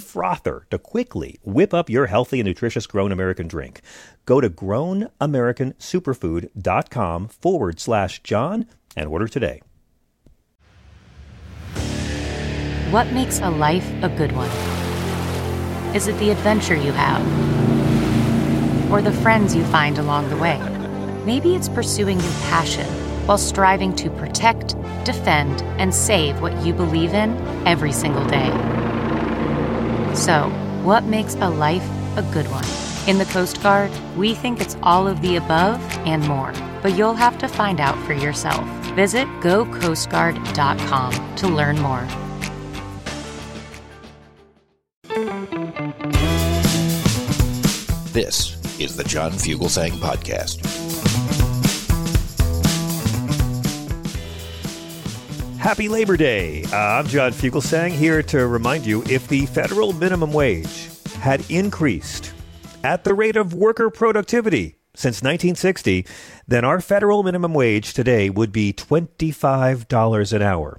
frother to quickly whip up your healthy and nutritious Grown American drink. Go to grownamericansuperfood.com forward slash John and order today. What makes a life a good one? Is it the adventure you have? Or the friends you find along the way? Maybe it's pursuing your passion while striving to protect, defend, and save what you believe in every single day. So, what makes a life a good one? In the Coast Guard, we think it's all of the above and more, but you'll have to find out for yourself. Visit gocoastguard.com to learn more. This is the John Fugelsang Podcast. Happy Labor Day. Uh, I'm John Fugelsang here to remind you if the federal minimum wage had increased at the rate of worker productivity since 1960, then our federal minimum wage today would be $25 an hour.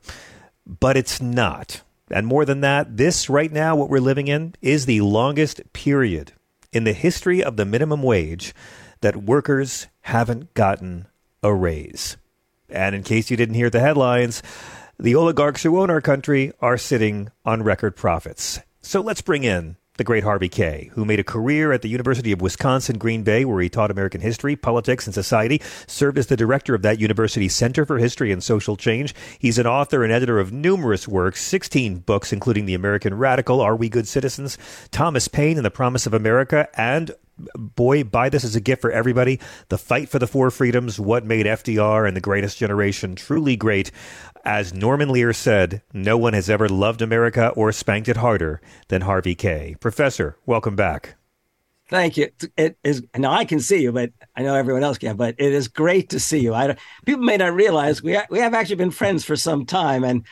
But it's not. And more than that, this right now, what we're living in, is the longest period in the history of the minimum wage that workers haven't gotten a raise. And in case you didn't hear the headlines, the oligarchs who own our country are sitting on record profits. So let's bring in the great Harvey Kaye, who made a career at the University of Wisconsin Green Bay, where he taught American history, politics, and society, served as the director of that university's Center for History and Social Change. He's an author and editor of numerous works, 16 books, including The American Radical, Are We Good Citizens, Thomas Paine and the Promise of America, and boy, buy this as a gift for everybody. The Fight for the Four Freedoms, What Made FDR and the Greatest Generation Truly Great. As Norman Lear said, no one has ever loved America or spanked it harder than Harvey Kaye Professor, welcome back. Thank you. It is now I can see you, but I know everyone else can. But it is great to see you. I people may not realize we ha- we have actually been friends for some time, and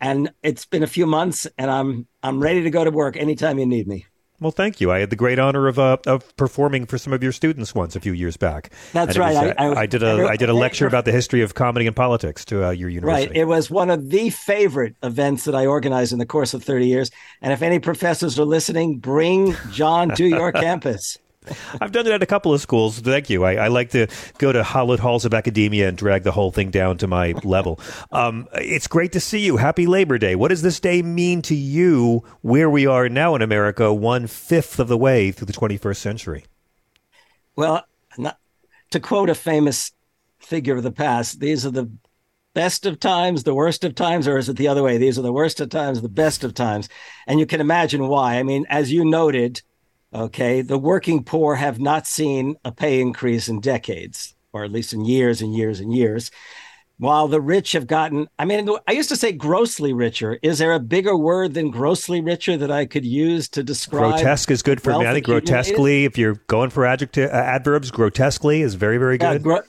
and it's been a few months, and I'm I'm ready to go to work anytime you need me. Well, thank you. I had the great honor of uh, of performing for some of your students once a few years back. That's right. Was, I, I, I, did a I did a lecture about the history of comedy and politics to uh, your university. Right. It was one of the favorite events that I organized in the course of thirty years. And if any professors are listening, bring John to your campus. I've done it at a couple of schools. Thank you. I, I, like to go to hallowed halls of academia and drag the whole thing down to my level. Um, it's great to see you. Happy Labor Day. What does this day mean to you where we are now in America, one fifth of the way through the 21st century? Well, not, to quote a famous figure of the past, these are the best of times, the worst of times, or is it the other way? These are the worst of times, the best of times. And you can imagine why. I mean, as you noted, Okay. The working poor have not seen a pay increase in decades, or at least in years and years and years. While the rich have gotten, I mean, I used to say grossly richer. Is there a bigger word than grossly richer that I could use to describe? Grotesque is good for me. I think grotesquely, if you're going for adjective uh, adverbs, grotesquely is very, very good. Yeah, gro-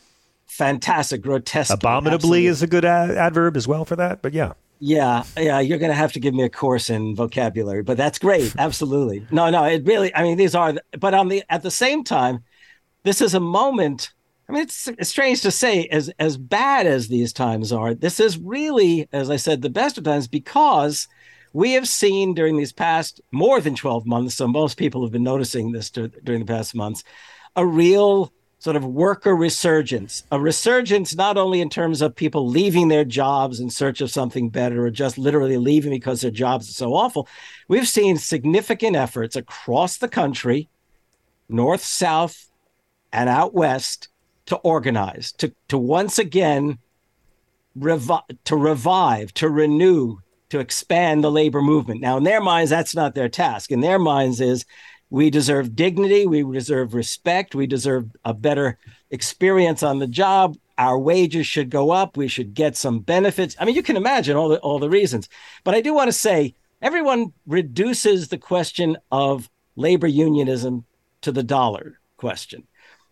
fantastic. Grotesque. Abominably absolutely. is a good ad- adverb as well for that. But yeah. Yeah, yeah, you're going to have to give me a course in vocabulary, but that's great. Absolutely. No, no, it really. I mean, these are. But on the at the same time, this is a moment. I mean, it's, it's strange to say, as as bad as these times are, this is really, as I said, the best of times because we have seen during these past more than 12 months. So most people have been noticing this during the past months, a real sort of worker resurgence, a resurgence not only in terms of people leaving their jobs in search of something better or just literally leaving because their jobs are so awful. We've seen significant efforts across the country, north, south, and out west to organize, to, to once again revi- to revive, to renew, to expand the labor movement. Now, in their minds, that's not their task. In their minds, is we deserve dignity, we deserve respect, we deserve a better experience on the job. Our wages should go up. We should get some benefits. I mean, you can imagine all the all the reasons. But I do want to say everyone reduces the question of labor unionism to the dollar question.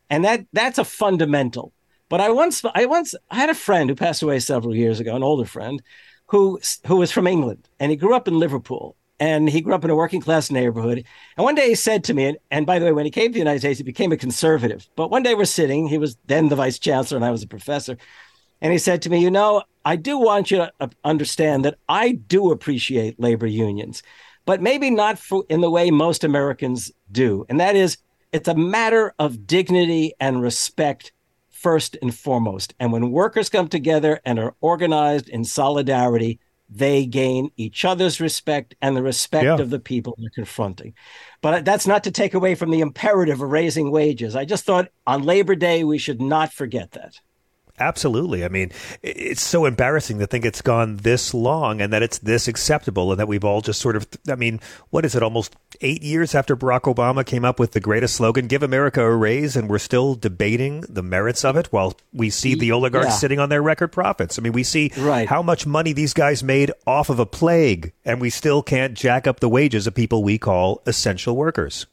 And that that's a fundamental. But I once I once I had a friend who passed away several years ago, an older friend, who who was from England and he grew up in Liverpool and he grew up in a working class neighborhood. And one day he said to me, and, and, by the way, when he came to the United States, he became a conservative. But one day we're sitting, he was then the vice chancellor and I was a professor. And he said to me, You know, I do want you to uh, understand that I do appreciate labor unions, but maybe not for, in the way most Americans do. And that is, it's a matter of dignity and respect first and foremost. And when workers come together and are organized in solidarity, they gain each other's respect and the respect yeah. of the people they're confronting. But that's not to take away from the imperative of raising wages. I just thought on Labor Day, we should not forget that. Absolutely. I mean, it's so embarrassing to think it's gone this long and that it's this acceptable and that we've all just sort of, I mean, what is it, almost eight years after Barack Obama came up with the greatest slogan, give America a raise, and we're still debating the merits of it while we see the oligarchs yeah. sitting on their record profits. I mean, we see right. how much money these guys made off of a plague, and we still can't jack up the wages of people we call essential workers.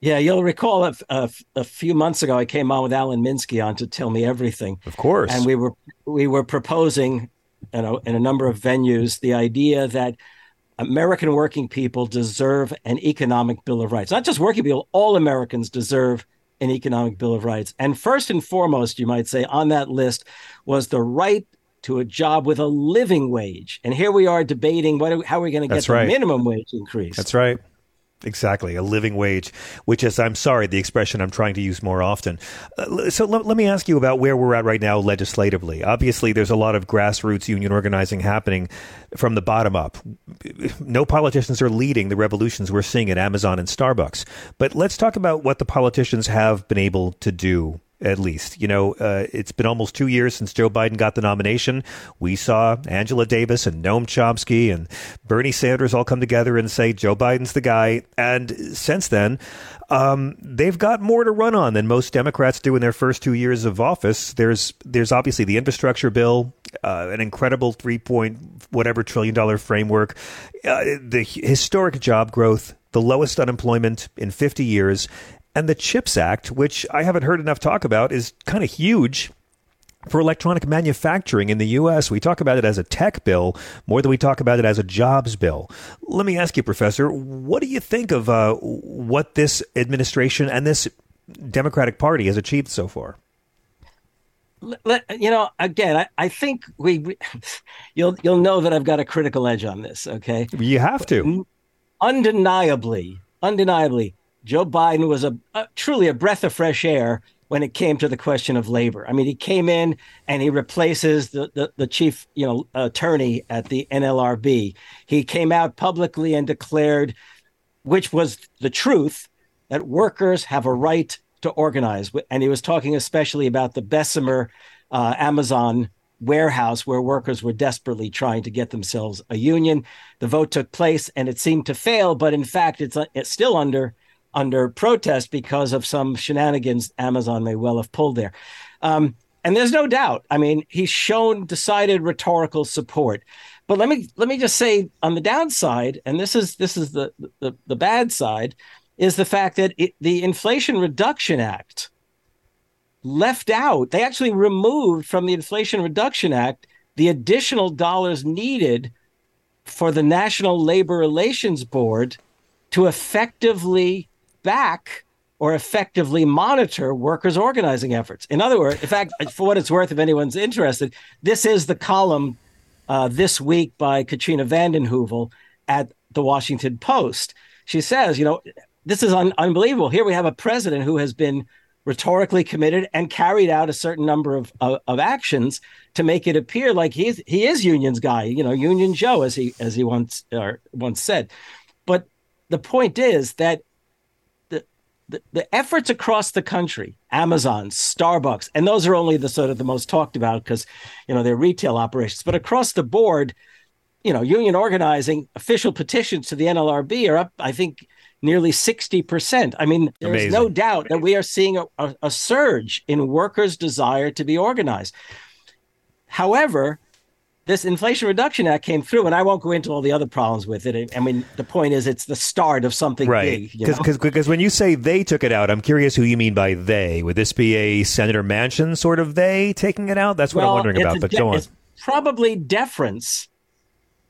Yeah, you'll recall a, a, a, few months ago, I came on with Alan Minsky on to tell me everything. Of course, and we were we were proposing, you know, in a number of venues, the idea that American working people deserve an economic bill of rights. Not just working people; all Americans deserve an economic bill of rights. And first and foremost, you might say, on that list was the right to a job with a living wage. And here we are debating what, how are we going to get the minimum wage increase. That's right. Exactly, a living wage, which is, I'm sorry, the expression I'm trying to use more often. Uh, so let, let me ask you about where we're at right now legislatively. Obviously, there's a lot of grassroots union organizing happening from the bottom up. No politicians are leading the revolutions we're seeing at Amazon and Starbucks. But let's talk about what the politicians have been able to do at least. You know, uh, it's been almost two years since Joe Biden got the nomination. We saw Angela Davis and Noam Chomsky and Bernie Sanders all come together and say Joe Biden's the guy. And since then, um, they've got more to run on than most Democrats do in their first two years of office. There's there's obviously the infrastructure bill, uh, an incredible three point whatever trillion dollar framework, uh, the historic job growth, the lowest unemployment in 50 years, and the CHIPS Act, which I haven't heard enough talk about, is kind of huge for electronic manufacturing in the U.S. We talk about it as a tech bill more than we talk about it as a jobs bill. Let me ask you, Professor, what do you think of uh, what this administration and this Democratic Party has achieved so far? You know, again, I, I think we, we, you'll you'll know that I've got a critical edge on this. Okay, you have to. Undeniably, undeniably, Joe Biden was a, a, truly a breath of fresh air when it came to the question of labor. I mean, he came in and he replaces the, the, the chief, you know, attorney at the NLRB. He came out publicly and declared, which was the truth, that workers have a right to organize. And he was talking especially about the Bessemer uh, Amazon warehouse where workers were desperately trying to get themselves a union. The vote took place and it seemed to fail, but in fact, it's, it's still under under protest because of some shenanigans Amazon may well have pulled there. Um, and there's no doubt. I mean, he's shown decided rhetorical support. But let me let me just say on the downside, and this is this is the the, the bad side, is the fact that it, the Inflation Reduction Act left out. They actually removed from the Inflation Reduction Act the additional dollars needed for the National Labor Relations Board to effectively back or effectively monitor workers' organizing efforts. In other words, in fact, for what it's worth, if anyone's interested, this is the column uh, this week by Katrina vanden Heuvel at the Washington Post. She says, you know, this is un- unbelievable. Here we have a president who has been rhetorically committed and carried out a certain number of, of, of actions to make it appear like he's he is unions guy, you know, Union Joe, as he as he once once said. But the point is that the, the efforts across the country, Amazon, Starbucks, and those are only the sort of the most talked about because, you know, they're retail operations. But across the board, you know, union organizing, official petitions to the NLRB are up, I think, nearly 60%. I mean, there's Amazing. no doubt that we are seeing a, a, a surge in workers' desire to be organized. However, this Inflation Reduction Act came through, and I won't go into all the other problems with it. I mean, the point is, it's the start of something right. big. Because because when you say they took it out, I'm curious who you mean by they. Would this be a Senator Manchin sort of they taking it out? That's what well, I'm wondering about. But de- go on. It's probably deference.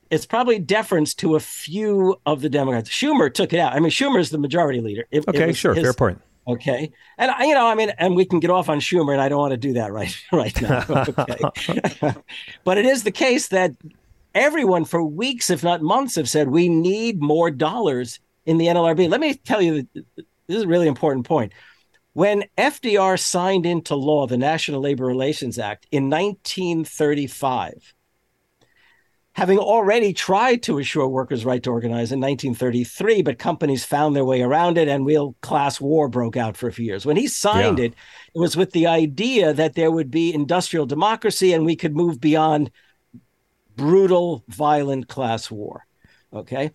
It's probably deference to a few of the Democrats. Schumer took it out. I mean, Schumer is the majority leader. It, okay, it sure, his, fair point. Okay, and you know, I mean, and we can get off on Schumer, and I don't want to do that right right now. Okay, but it is the case that everyone for weeks, if not months, have said we need more dollars in the NLRB. Let me tell you, this is a really important point. When FDR signed into law the National Labor Relations Act in 1935, having already tried to assure workers' right to organize in 1933, but companies found their way around it and real class war broke out for a few years. When he signed yeah. it, it was with the idea that there would be industrial democracy and we could move beyond brutal, violent class war. Okay.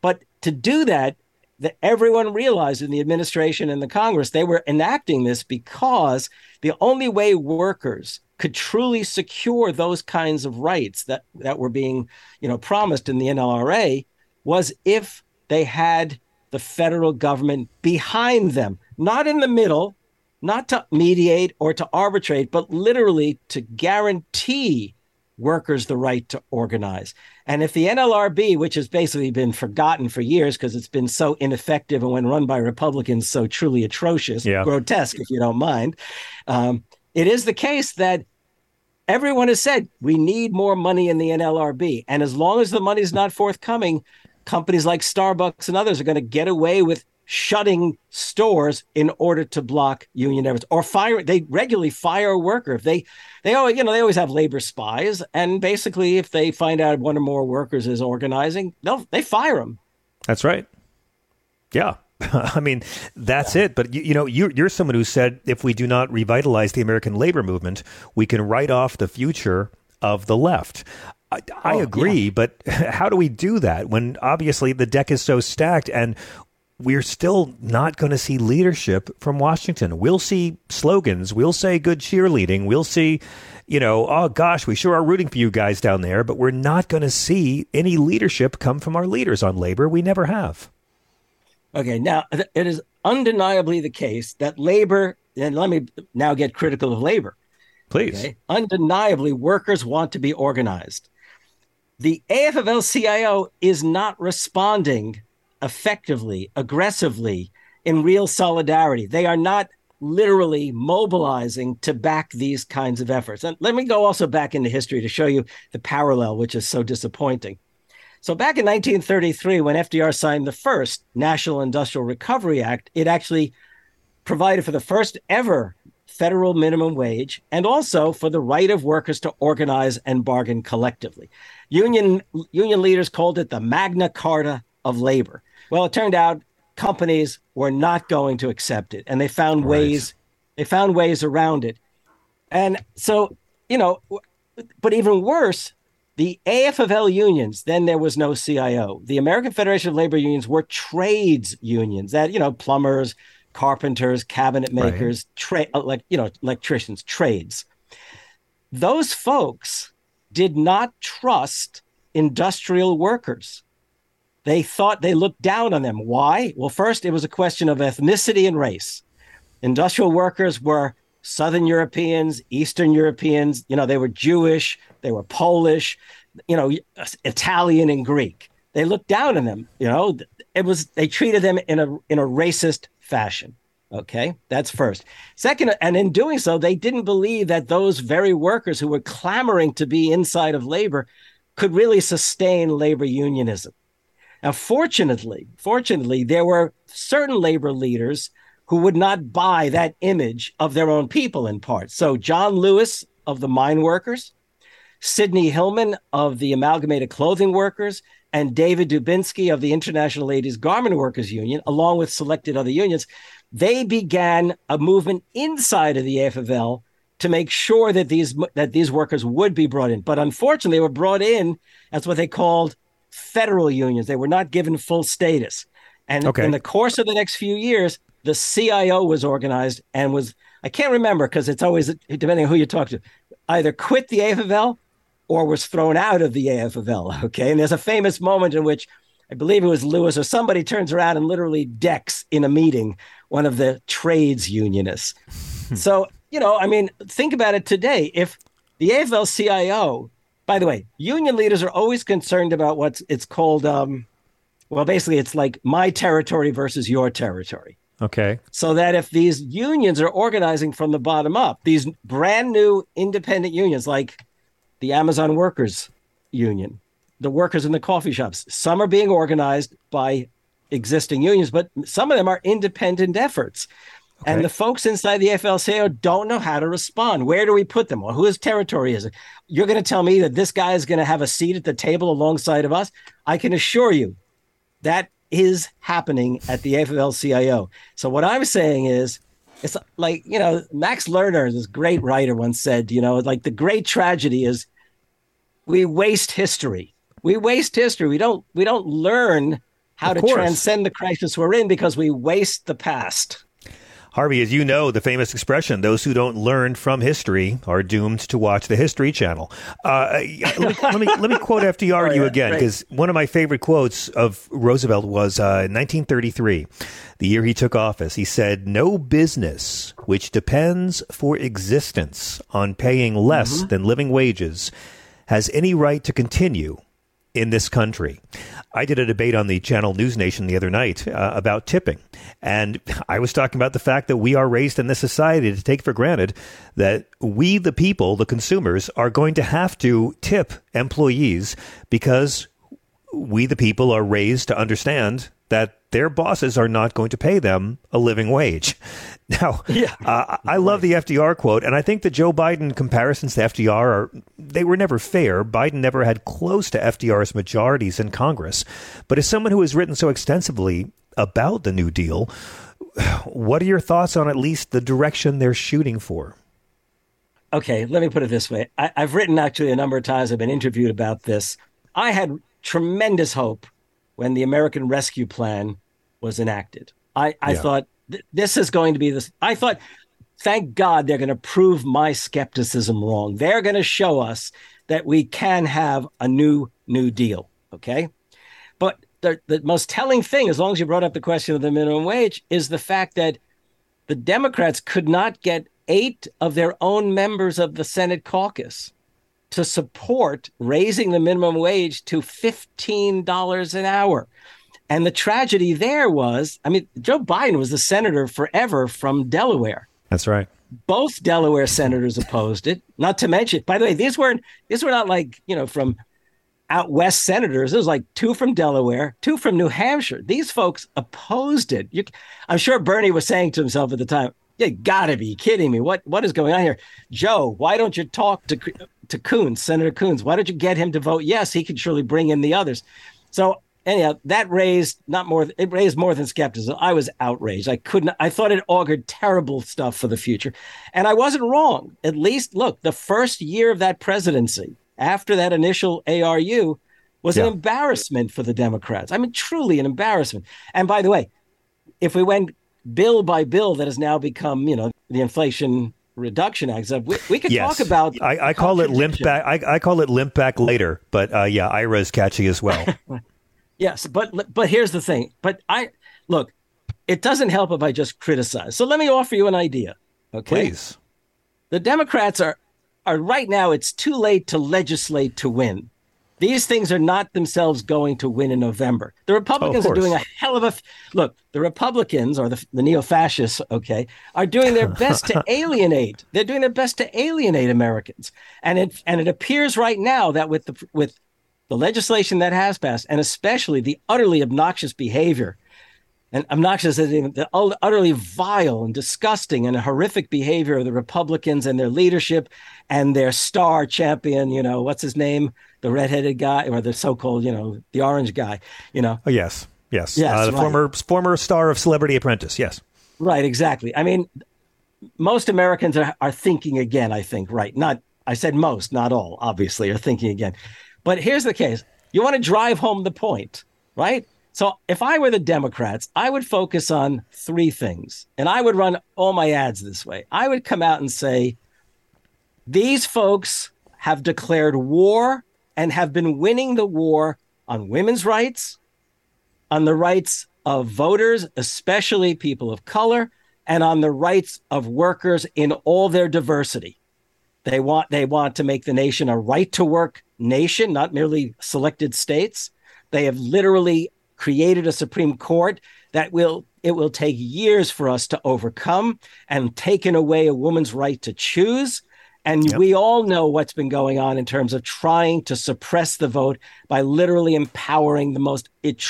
But to do that, that everyone realized in the administration and the Congress, they were enacting this because the only way workers could truly secure those kinds of rights that, that were being, you know, promised in the NLRA was if they had the federal government behind them, not in the middle, not to mediate or to arbitrate, but literally to guarantee workers the right to organize. And if the NLRB, which has basically been forgotten for years because it's been so ineffective and when run by Republicans, so truly atrocious, yeah. grotesque, if you don't mind, um, it is the case that everyone has said we need more money in the NLRB. And as long as the money is not forthcoming, companies like Starbucks and others are going to get away with shutting stores in order to block union efforts or fire they regularly fire a worker. If they they always you know they always have labor spies. And basically if they find out one or more workers is organizing they'll they fire them that's right. Yeah I mean, that's it. But you, you, know, you're, you're someone who said if we do not revitalize the American labor movement, we can write off the future of the left. I, I oh, agree, yeah. but how do we do that when obviously the deck is so stacked and we're still not going to see leadership from Washington? We'll see slogans, we'll say good cheerleading, we'll see, you know, oh gosh, we sure are rooting for you guys down there, but we're not going to see any leadership come from our leaders on labor. We never have. Okay, now it is undeniably the case that labor, and let me now get critical of labor. Please. Okay? Undeniably, workers want to be organized. The AFL CIO is not responding effectively, aggressively, in real solidarity. They are not literally mobilizing to back these kinds of efforts. And let me go also back into history to show you the parallel, which is so disappointing. So back in 1933, when FDR signed the first National Industrial Recovery Act, it actually provided for the first ever federal minimum wage and also for the right of workers to organize and bargain collectively. Union union leaders called it the Magna Carta of labor. Well, it turned out companies were not going to accept it and they found right. ways they found ways around it. And so, you know, but even worse, the AFL unions, then there was no CIO. The American Federation of Labor Unions were trades unions that, you know, plumbers, carpenters, cabinet makers, right. trade uh, like, you know, electricians, trades. Those folks did not trust industrial workers. They thought they looked down on them. Why? Well, first, it was a question of ethnicity and race. Industrial workers were Southern Europeans, Eastern Europeans, you know, they were Jewish, they were Polish, you know, Italian and Greek. They looked down on them, you know, it was they treated them in a in a racist fashion. Okay, that's first. Second, and in doing so, they didn't believe that those very workers who were clamoring to be inside of labor could really sustain labor unionism. Now, fortunately, fortunately, there were certain labor leaders who would not buy that image of their own people in part. So John Lewis of the mine workers, Sidney Hillman of the Amalgamated Clothing Workers and David Dubinsky of the International Ladies Garment Workers Union, along with selected other unions, they began a movement inside of the AFL to make sure that these that these workers would be brought in. But unfortunately, they were brought in as what they called federal unions. They were not given full status. And okay. in the course of the next few years, the CIO was organized and was I can't remember because it's always depending on who you talk to, either quit the AFL or was thrown out of the AFL. Okay. And there's a famous moment in which I believe it was Lewis or somebody turns around and literally decks in a meeting one of the trades unionists. so, you know, I mean, think about it today. If the AFL CIO, by the way, union leaders are always concerned about what's it's called um, well, basically it's like my territory versus your territory. Okay. So that if these unions are organizing from the bottom up, these brand new independent unions like the Amazon Workers Union, the workers in the coffee shops. Some are being organized by existing unions, but some of them are independent efforts. Okay. And the folks inside the AFL-CIO don't know how to respond. Where do we put them? Or whose territory is it? You're going to tell me that this guy is going to have a seat at the table alongside of us? I can assure you that is happening at the AFL-CIO. So what I'm saying is it's like you know max lerner this great writer once said you know like the great tragedy is we waste history we waste history we don't we don't learn how of to course. transcend the crisis we're in because we waste the past Harvey, as you know, the famous expression, those who don't learn from history are doomed to watch the History Channel. Uh, let, me, let, me, let, me, quote FDR oh, you again, because one of my favorite quotes of Roosevelt was uh, 1933, the year he took office. He said, No business which depends for existence on paying less mm-hmm. than living wages has any right to continue in this country. I did a debate on the channel News Nation the other night uh, about tipping. And I was talking about the fact that we are raised in this society to take for granted that we, the people, the consumers, are going to have to tip employees because we, the people, are raised to understand that their bosses are not going to pay them a living wage. Now, yeah. uh, I love the FDR quote, and I think the Joe Biden comparisons to FDR are they were never fair. Biden never had close to FDR's majorities in Congress. But as someone who has written so extensively about the New Deal, what are your thoughts on at least the direction they're shooting for? Okay, let me put it this way. I, I've written actually a number of times. I've been interviewed about this. I had tremendous hope when the American Rescue Plan was enacted. I, I yeah. thought th- this is going to be this. I thought, thank God they're going to prove my skepticism wrong. They're going to show us that we can have a new New Deal. Okay. But the, the most telling thing, as long as you brought up the question of the minimum wage, is the fact that the Democrats could not get eight of their own members of the Senate caucus to support raising the minimum wage to $15 an hour. And the tragedy there was, I mean, Joe Biden was the senator forever from Delaware. That's right. Both Delaware senators opposed it. Not to mention, by the way, these weren't these were not like, you know, from out west senators. It was like two from Delaware, two from New Hampshire. These folks opposed it. You, I'm sure Bernie was saying to himself at the time, "You got to be kidding me! What what is going on here, Joe? Why don't you talk to to Coons, Senator Coons. Why don't you get him to vote yes? He could surely bring in the others. So anyhow, that raised not more. It raised more than skepticism. I was outraged. I couldn't. I thought it augured terrible stuff for the future, and I wasn't wrong. At least, look, the first year of that presidency, after that initial ARU, was yeah. an embarrassment for the Democrats. I mean, truly an embarrassment. And by the way, if we went bill by bill, that has now become, you know, the Inflation Reduction Act. So we, we could yes. talk about. I, I call it limp back. I, I, call it limp back later, but uh, yeah, IRA is catchy as well. yes, but but here's the thing. But I look, it doesn't help if I just criticize. So let me offer you an idea. Okay, please. The Democrats are are right now. It's too late to legislate to win. These things are not themselves going to win in November. The Republicans oh, are doing a hell of a look. The Republicans or the, the neo fascists, okay, are doing their best to alienate. They're doing their best to alienate Americans, and it and it appears right now that with the with the legislation that has passed, and especially the utterly obnoxious behavior and obnoxious the utterly vile and disgusting and horrific behavior of the Republicans and their leadership and their star champion, you know, what's his name? The redheaded guy or the so-called, you know, the orange guy, you know. Oh, yes. Yes. yes uh, the right. former former star of Celebrity Apprentice. Yes. Right, exactly. I mean, most Americans are, are thinking again, I think, right? Not I said most, not all, obviously, are thinking again. But here's the case. You want to drive home the point, right? So if I were the Democrats, I would focus on three things. And I would run all my ads this way. I would come out and say, these folks have declared war and have been winning the war on women's rights, on the rights of voters, especially people of color, and on the rights of workers in all their diversity. They want they want to make the nation a right to work nation, not merely selected states. They have literally created a Supreme Court that will it will take years for us to overcome and taken away a woman's right to choose. And yep. we all know what's been going on in terms of trying to suppress the vote by literally empowering the most. It,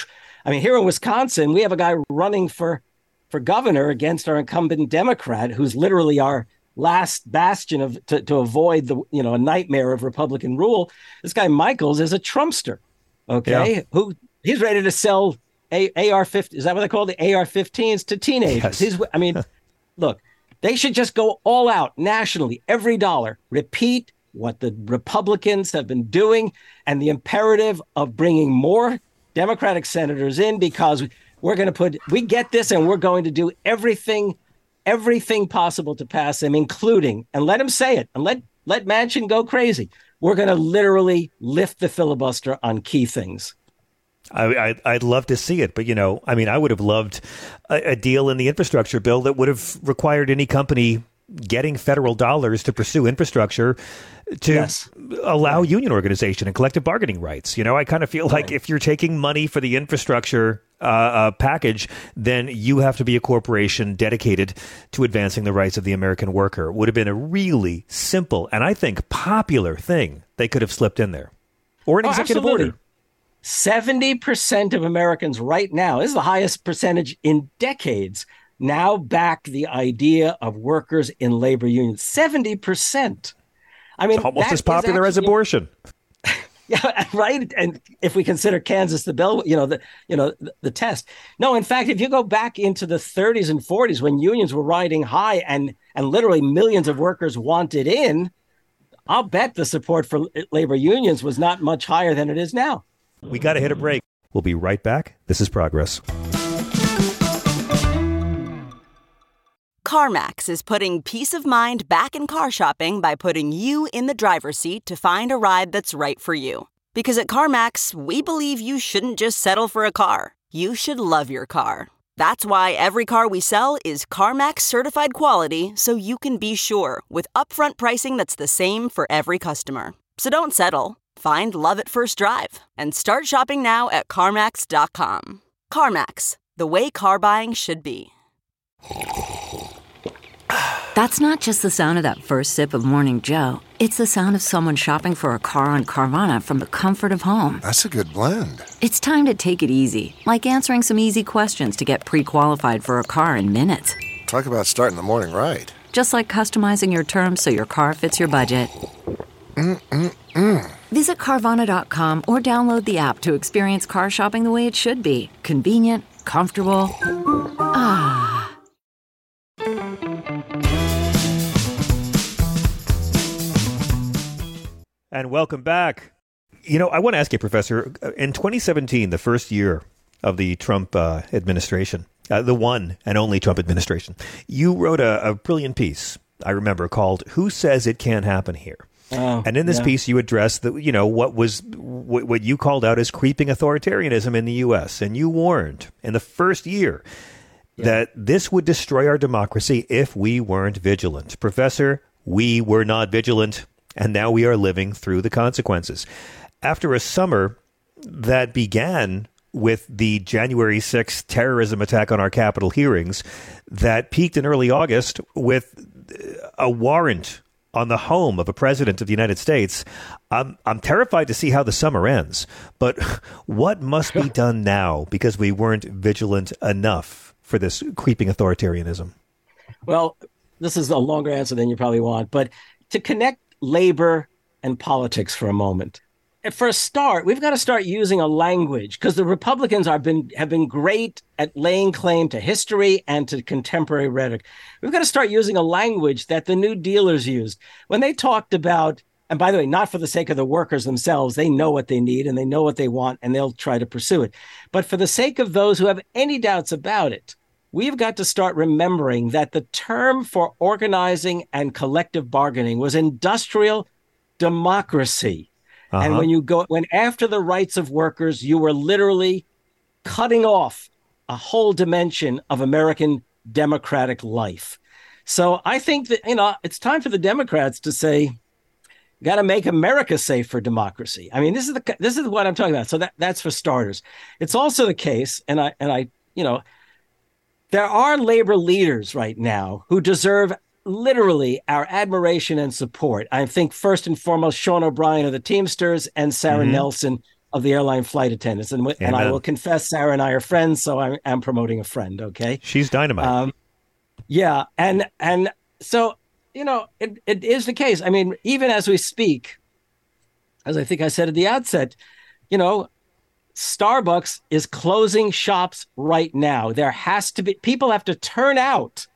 I mean, here in Wisconsin, we have a guy running for for governor against our incumbent Democrat, who's literally our last bastion of to, to avoid the you know a nightmare of Republican rule. This guy Michels is a Trumpster, okay, yeah. who he's ready to sell a- AR 50. Is that what they call the AR 15s to teenagers? Yes. He's, I mean, look, they should just go all out nationally, every dollar, repeat what the Republicans have been doing and the imperative of bringing more Democratic senators in because we're going to put, we get this and we're going to do everything, everything possible to pass them, including, and let him say it and let, let Manchin go crazy. We're going to literally lift the filibuster on key things. I, I, would love to see it, but you know, I mean, I would have loved a, a, deal in the infrastructure bill that would have required any company getting federal dollars to pursue infrastructure to yes. allow right. union organization and collective bargaining rights. You know, I kind of feel like if you're taking money for the infrastructure uh, uh, package, then you have to be a corporation dedicated to advancing the rights of the American worker. It would have been a really simple and I think popular thing they could have slipped in there, or an oh, executive absolutely. order. 70% of Americans right now, this is the highest percentage in decades, now back the idea of workers in labor unions. 70%. I mean, it's almost as popular actually, as abortion. Yeah, right. And if we consider Kansas the bell, you know the you know the, the, test. No, in fact, if you go back into the 30s and 40s when unions were riding high and and literally millions of workers wanted in, I'll bet the support for labor unions was not much higher than it is now. We got to hit a break. We'll be right back. This is Progress. CarMax is putting peace of mind back in car shopping by putting you in the driver's seat to find a ride that's right for you. Because at CarMax, we believe you shouldn't just settle for a car, you should love your car. That's why every car we sell is CarMax certified quality so you can be sure with upfront pricing that's the same for every customer. So don't settle. Find love at first drive and start shopping now at CarMax.com. CarMax, the way car buying should be. That's not just the sound of that first sip of Morning Joe. It's the sound of someone shopping for a car on Carvana from the comfort of home. That's a good blend. It's time to take it easy, like answering some easy questions to get pre qualified for a car in minutes. Talk about starting the morning right. Just like customizing your terms so your car fits your budget. Mm-mm-mm. Visit Carvana.com or download the app to experience car shopping the way it should be convenient, comfortable. Ah. And welcome back. You know, I want to ask you, Professor, in 2017, the first year of the Trump uh, administration, uh, the one and only Trump administration, you wrote a, a brilliant piece, I remember, called Who Says It Can't Happen Here? Oh, and in this yeah. piece, you address the you know what was what, what you called out as creeping authoritarianism in the U.S. and you warned in the first year yeah. that this would destroy our democracy if we weren't vigilant. Professor, we were not vigilant, and now we are living through the consequences. After a summer that began with the January 6th terrorism attack on our Capitol hearings, that peaked in early August with a warrant on the home of a president of the United States. I'm, I'm terrified to see how the summer ends. But what must be done now because we weren't vigilant enough for this creeping authoritarianism? Well, this is a longer answer than you probably want, but to connect labor and politics for a moment. For a start, we've got to start using a language because the Republicans been have been great at laying claim to history and to contemporary rhetoric. We've got to start using a language that the New Dealers used when they talked about. And by the way, not for the sake of the workers themselves, they know what they need and they know what they want and they'll try to pursue it. But for the sake of those who have any doubts about it, we've got to start remembering that the term for organizing and collective bargaining was industrial democracy. Uh-huh. And when you go, when after the rights of workers, you were literally cutting off a whole dimension of American democratic life. So I think that, you know, it's time for the Democrats to say, got to make America safe for democracy. I mean, this is the this is what I'm talking about. So that that's for starters. It's also the case, and I and I, you know, there are labor leaders right now who deserve literally our admiration and support. I think first and foremost, Sean O'Brien of the Teamsters and Sarah mm-hmm. Nelson of the airline flight attendants. And, and I will confess, Sarah and I are friends, so I'm, I'm promoting a friend. Okay, she's dynamite. Um, yeah, and and so you know it, it is the case. I mean, even as we speak, as I think I said at the outset, you know, Starbucks is closing shops right now. There has to be people have to turn out.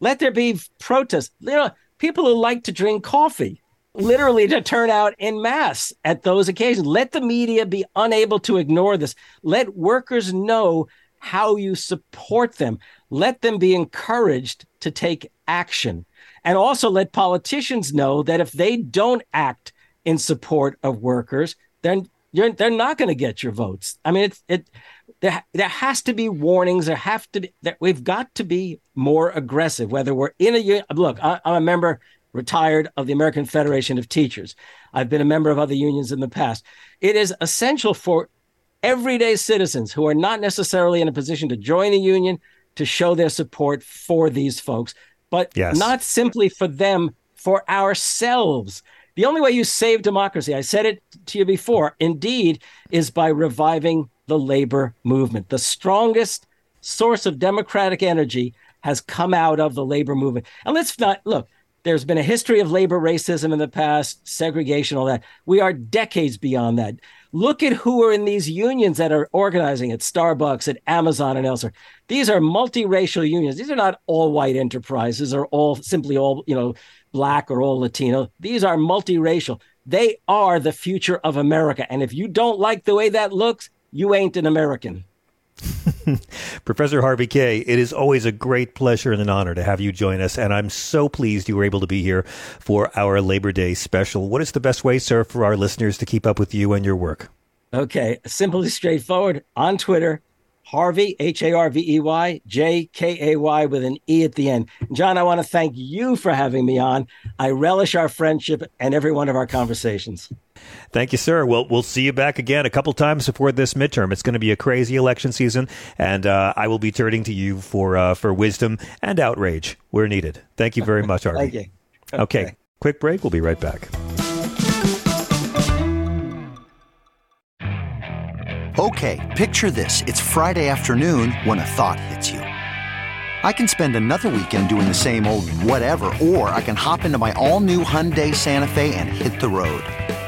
Let there be protests. You know, people who like to drink coffee, literally to turn out in mass at those occasions. Let the media be unable to ignore this. Let workers know how you support them. Let them be encouraged to take action. And also let politicians know that if they don't act in support of workers, then they're not going to get your votes. I mean, it's it. There, there has to be warnings. There have to be. There, we've got to be more aggressive. Whether we're in a union, look, I, I'm a member retired of the American Federation of Teachers. I've been a member of other unions in the past. It is essential for everyday citizens who are not necessarily in a position to join a union to show their support for these folks, but yes. not simply for them, for ourselves. The only way you save democracy, I said it to you before, indeed, is by reviving the labor movement. The strongest source of democratic energy has come out of the labor movement. And let's not look, there's been a history of labor racism in the past, segregation, all that. We are decades beyond that. Look at who are in these unions that are organizing at Starbucks, at Amazon, and elsewhere. These are multiracial unions. These are not all white enterprises or all simply all, you know, black or all Latino. These are multiracial. They are the future of America. And if you don't like the way that looks, you ain't an American. Professor Harvey Kaye, it is always a great pleasure and an honor to have you join us. And I'm so pleased you were able to be here for our Labor Day special. What is the best way, sir, for our listeners to keep up with you and your work? Okay, simply straightforward on Twitter Harvey, H A R V E Y, J K A Y with an E at the end. John, I want to thank you for having me on. I relish our friendship and every one of our conversations. Thank you, sir. We'll, we'll see you back again a couple times before this midterm. It's going to be a crazy election season, and uh, I will be turning to you for, uh, for wisdom and outrage where needed. Thank you very much, Harvey. thank you. okay. okay, quick break. We'll be right back. Okay, picture this. It's Friday afternoon when a thought hits you. I can spend another weekend doing the same old whatever, or I can hop into my all new Hyundai Santa Fe and hit the road.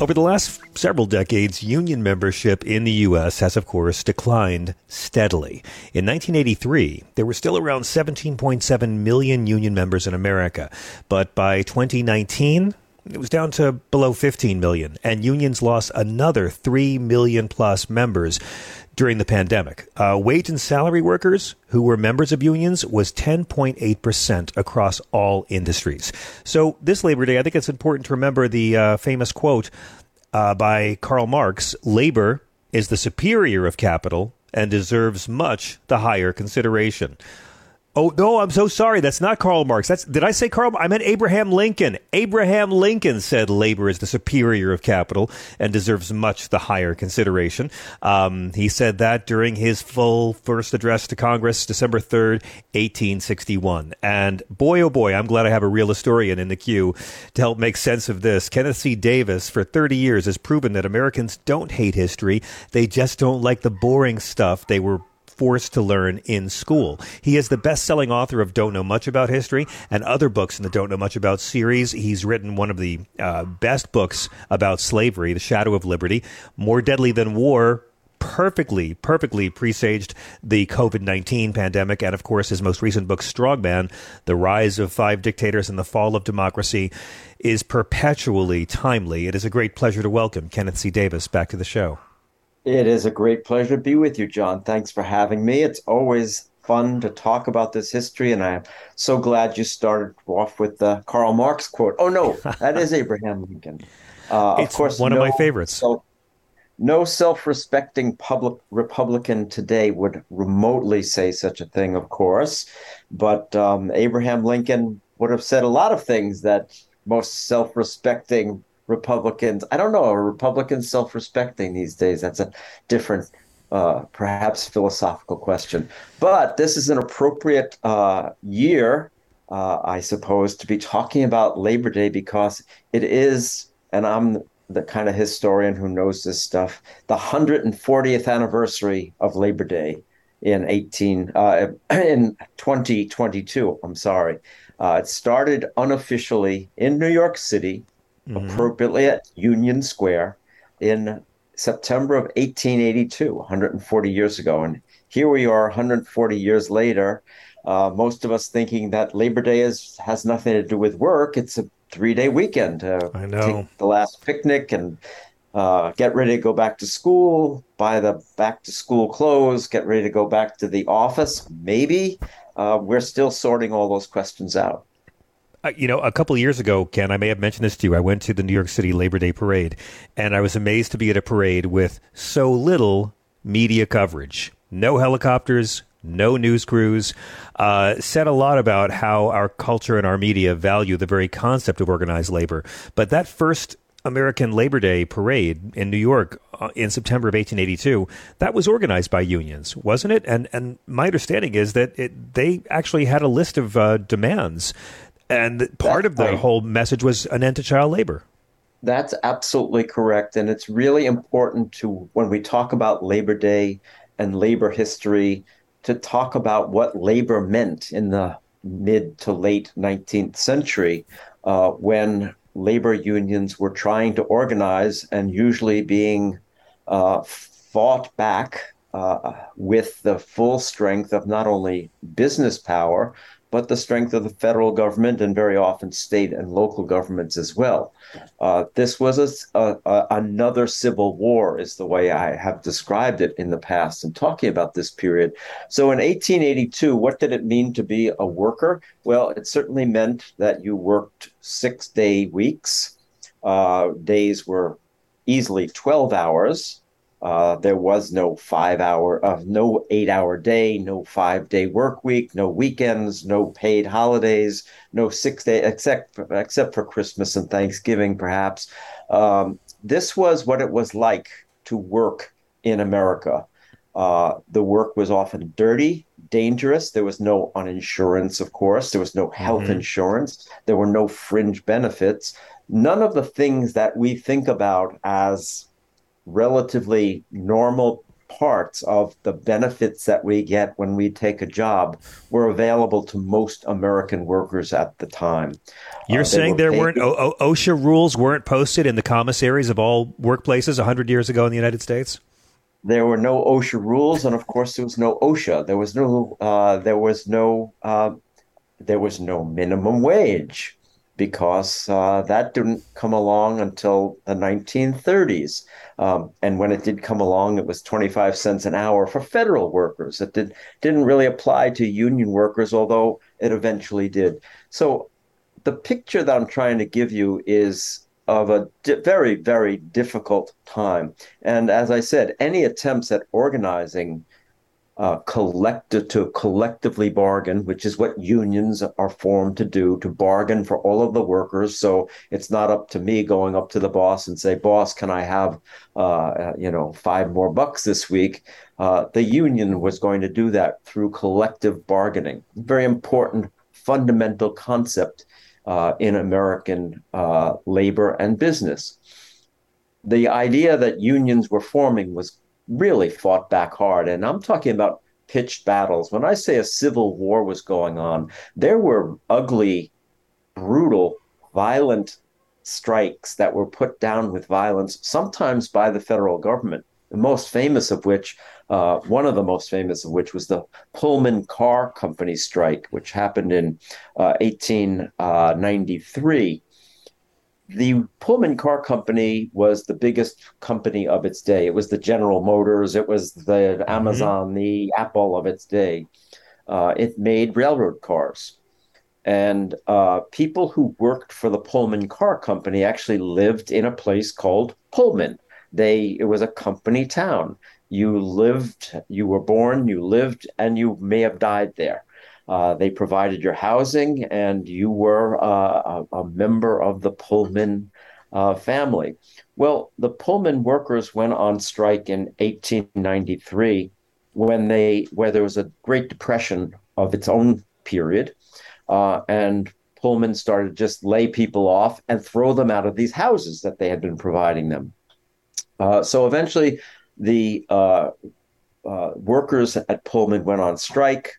Over the last several decades, union membership in the U.S. has, of course, declined steadily. In 1983, there were still around 17.7 million union members in America, but by 2019, it was down to below 15 million, and unions lost another 3 million plus members during the pandemic. Uh, wage and salary workers who were members of unions was 10.8% across all industries. So, this Labor Day, I think it's important to remember the uh, famous quote uh, by Karl Marx labor is the superior of capital and deserves much the higher consideration. Oh no, I'm so sorry. That's not Karl Marx. That's did I say Karl? I meant Abraham Lincoln. Abraham Lincoln said labor is the superior of capital and deserves much the higher consideration. Um, he said that during his full first address to Congress, December third, 1861. And boy, oh boy, I'm glad I have a real historian in the queue to help make sense of this. Kenneth C. Davis, for 30 years, has proven that Americans don't hate history; they just don't like the boring stuff they were forced to learn in school. He is the best selling author of Don't Know Much About History and other books in the Don't Know Much About series. He's written one of the uh, best books about slavery, The Shadow of Liberty, More Deadly Than War, perfectly, perfectly presaged the COVID 19 pandemic. And of course, his most recent book, Strongman The Rise of Five Dictators and the Fall of Democracy, is perpetually timely. It is a great pleasure to welcome Kenneth C. Davis back to the show. It is a great pleasure to be with you, John. Thanks for having me. It's always fun to talk about this history, and I'm so glad you started off with the Karl Marx quote. Oh no, that is Abraham Lincoln. Uh, of course, one no, of my favorites. So, no self-respecting public Republican today would remotely say such a thing, of course, but um, Abraham Lincoln would have said a lot of things that most self-respecting Republicans. I don't know. Are Republicans self respecting these days? That's a different, uh, perhaps philosophical question. But this is an appropriate uh, year, uh, I suppose, to be talking about Labor Day because it is, and I'm the kind of historian who knows this stuff, the 140th anniversary of Labor Day in 18 uh, in 2022. I'm sorry. Uh, it started unofficially in New York City mm-hmm. appropriately at Union Square in September of 1882, 140 years ago. And here we are, 140 years later. Uh, most of us thinking that Labor Day is has nothing to do with work. It's a three day weekend. Uh, I know. Take the last picnic and uh, get ready to go back to school, buy the back to school clothes, get ready to go back to the office. Maybe uh, we're still sorting all those questions out. You know, a couple years ago, Ken, I may have mentioned this to you. I went to the New York City Labor Day parade, and I was amazed to be at a parade with so little media coverage. No helicopters, no news crews. Uh, said a lot about how our culture and our media value the very concept of organized labor. But that first American Labor Day parade in New York uh, in September of 1882, that was organized by unions, wasn't it? And and my understanding is that it, they actually had a list of uh, demands and part That's of the right. whole message was an end to child labor. That's absolutely correct. And it's really important to, when we talk about Labor Day and labor history, to talk about what labor meant in the mid to late 19th century uh, when labor unions were trying to organize and usually being uh, fought back uh, with the full strength of not only business power, but the strength of the federal government and very often state and local governments as well. Uh, this was a, a, a, another civil war, is the way I have described it in the past and talking about this period. So in 1882, what did it mean to be a worker? Well, it certainly meant that you worked six day weeks. Uh, days were easily 12 hours. Uh, there was no five hour, uh, no eight hour day, no five day work week, no weekends, no paid holidays, no six day, except except for Christmas and Thanksgiving, perhaps. Um, this was what it was like to work in America. Uh, the work was often dirty, dangerous. There was no uninsurance, of course. There was no health mm-hmm. insurance. There were no fringe benefits. None of the things that we think about as relatively normal parts of the benefits that we get when we take a job were available to most American workers at the time. You're uh, saying there paid- weren't o- o- OSHA rules weren't posted in the commissaries of all workplaces 100 years ago in the United States? There were no OSHA rules, and of course, there was no OSHA. There was no. Uh, there was no. Uh, there was no minimum wage because uh, that didn't come along until the 1930s. Um, and when it did come along, it was 25 cents an hour for federal workers. It did, didn't really apply to union workers, although it eventually did. So the picture that I'm trying to give you is of a di- very, very difficult time. And as I said, any attempts at organizing uh, collective to collectively bargain, which is what unions are formed to do, to bargain for all of the workers. So it's not up to me going up to the boss and say, "Boss, can I have, uh, you know, five more bucks this week?" Uh, the union was going to do that through collective bargaining. Very important, fundamental concept uh, in American uh, labor and business. The idea that unions were forming was really fought back hard. And I'm talking about pitched battles. When I say a civil war was going on, there were ugly, brutal, violent strikes that were put down with violence, sometimes by the federal government. The most famous of which, uh, one of the most famous of which, was the Pullman Car Company strike, which happened in uh, 1893 the Pullman Car Company was the biggest company of its day. It was the General Motors, it was the mm-hmm. Amazon, mm-hmm. the Apple of its day. Uh, it made railroad cars. And uh, people who worked for the Pullman Car Company actually lived in a place called Pullman. They it was a company town. You lived, you were born, you lived, and you may have died there. Uh, they provided your housing, and you were uh, a, a, member of the Pullman uh, family. Well, the Pullman workers went on strike in 1893 when they where there was a Great Depression of its own period, uh, and Pullman started just lay people off and throw them out of these houses that they had been providing them. Uh, so eventually, the uh, workers at Pullman went on strike.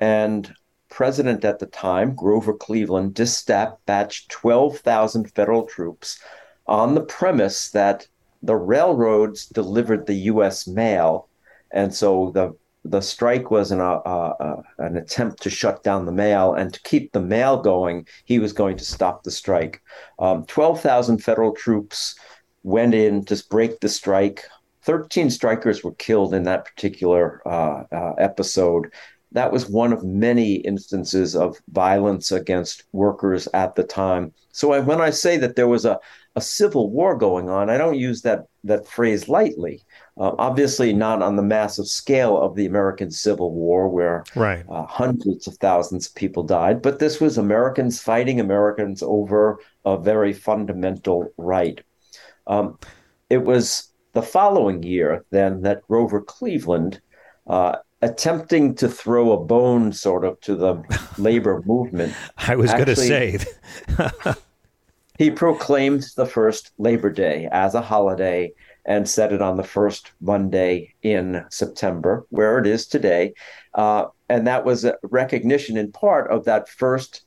And president at the time, Grover Cleveland, dispatched 12,000 federal troops on the premise that the railroads delivered the U.S. mail, and so the the strike was an, uh, uh, an attempt to shut down the mail and to keep the mail going. He was going to stop the strike. Um, Twelve thousand federal troops went in to break the strike. Thirteen strikers were killed in that particular uh, uh episode that was one of many instances of violence against workers at the time. So I, when I say that there was a, a civil war going on, I don't use that that phrase lightly. Uh, obviously, not on the massive scale of the American Civil War, where right. uh, hundreds of thousands of people died, but this was Americans fighting Americans over a very fundamental right. Um, it was the following year then that Grover Cleveland uh, attempting to throw a bone sort of to the labor movement. I was going to say. he proclaimed the first Labor Day as a holiday and set it on the first Monday in September, where it is today. Uh, and that was a recognition in part of that first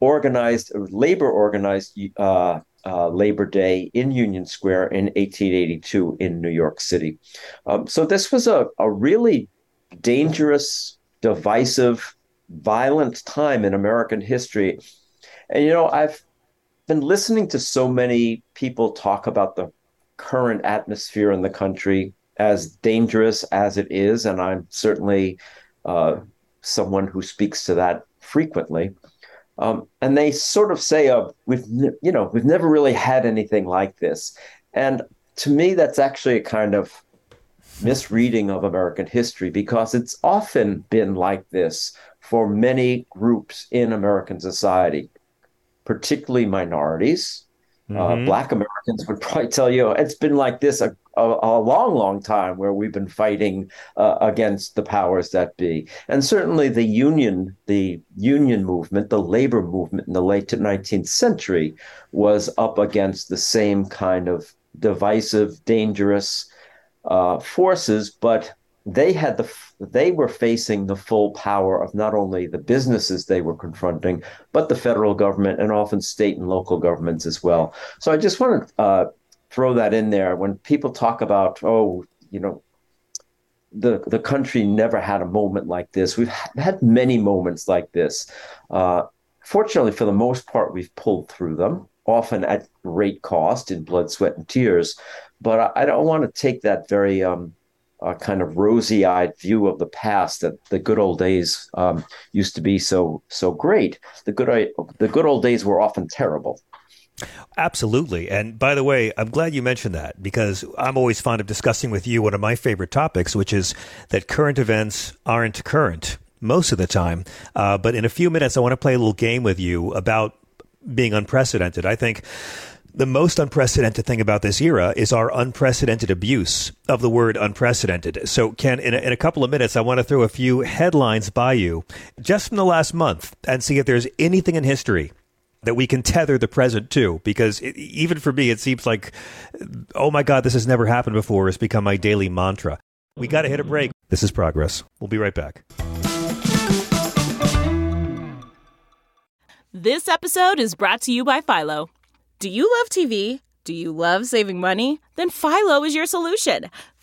organized, labor organized uh, uh, Labor Day in Union Square in 1882 in New York City. Um, so this was a, a really dangerous, divisive, violent time in American history. And, you know, I've been listening to so many people talk about the current atmosphere in the country as dangerous as it is. And I'm certainly uh, someone who speaks to that frequently. Um, and they sort of say, uh, "We've, you know, we've never really had anything like this." And to me, that's actually a kind of misreading of American history because it's often been like this for many groups in American society, particularly minorities. Uh, mm-hmm. Uh, Black Americans would probably tell you it's been like this a, a, a long, long time where we've been fighting uh, against the powers that be. And certainly the union, the union movement, the labor movement in the late 19th century was up against the same kind of divisive, dangerous, uh, forces, but they had the they were facing the full power of not only the businesses they were confronting, but the federal government and often state and local governments as well. So I just want to uh, throw that in there when people talk about oh you know the the country never had a moment like this. We've had many moments like this. Uh, fortunately, for the most part, we've pulled through them, often at great cost in blood, sweat, and tears. But I, I don't want to take that very um, uh, kind of rosy-eyed view of the past that the good old days um, used to be so so great. The good the good old days were often terrible. Absolutely. And by the way, I'm glad you mentioned that because I'm always fond of discussing with you one of my favorite topics, which is that current events aren't current most of the time. Uh, but in a few minutes, I want to play a little game with you about being unprecedented. I think the most unprecedented thing about this era is our unprecedented abuse of the word unprecedented. So, Ken, in a, in a couple of minutes, I want to throw a few headlines by you just from the last month and see if there's anything in history that we can tether the present to because it, even for me it seems like oh my god this has never happened before it's become my daily mantra. We got to hit a break. This is progress. We'll be right back. This episode is brought to you by philo do you love tv do you love saving money? Then philo is your solution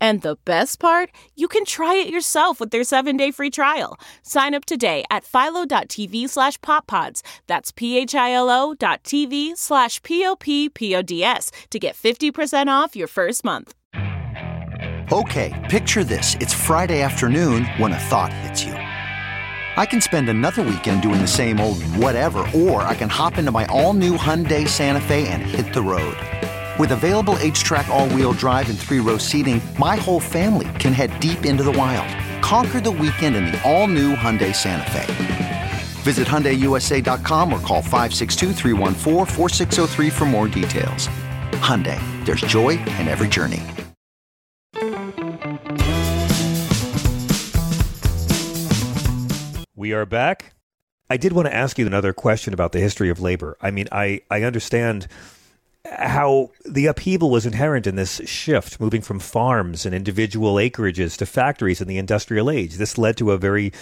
And the best part, you can try it yourself with their seven-day free trial. Sign up today at philo.tv slash poppods. That's p-h-i-l-o dot tv slash p-o-p-p-o-d-s to get 50% off your first month. Okay, picture this. It's Friday afternoon when a thought hits you. I can spend another weekend doing the same old whatever, or I can hop into my all-new Hyundai Santa Fe and hit the road. With available HTRAC all-wheel drive and three-row seating, my whole family can head deep into the wild. Conquer the weekend in the all-new Hyundai Santa Fe. Visit HyundaiUSA.com or call 562 for more details. Hyundai, there's joy in every journey. We are back. I did want to ask you another question about the history of labor. I mean, I, I understand – how the upheaval was inherent in this shift, moving from farms and individual acreages to factories in the industrial age. This led to a very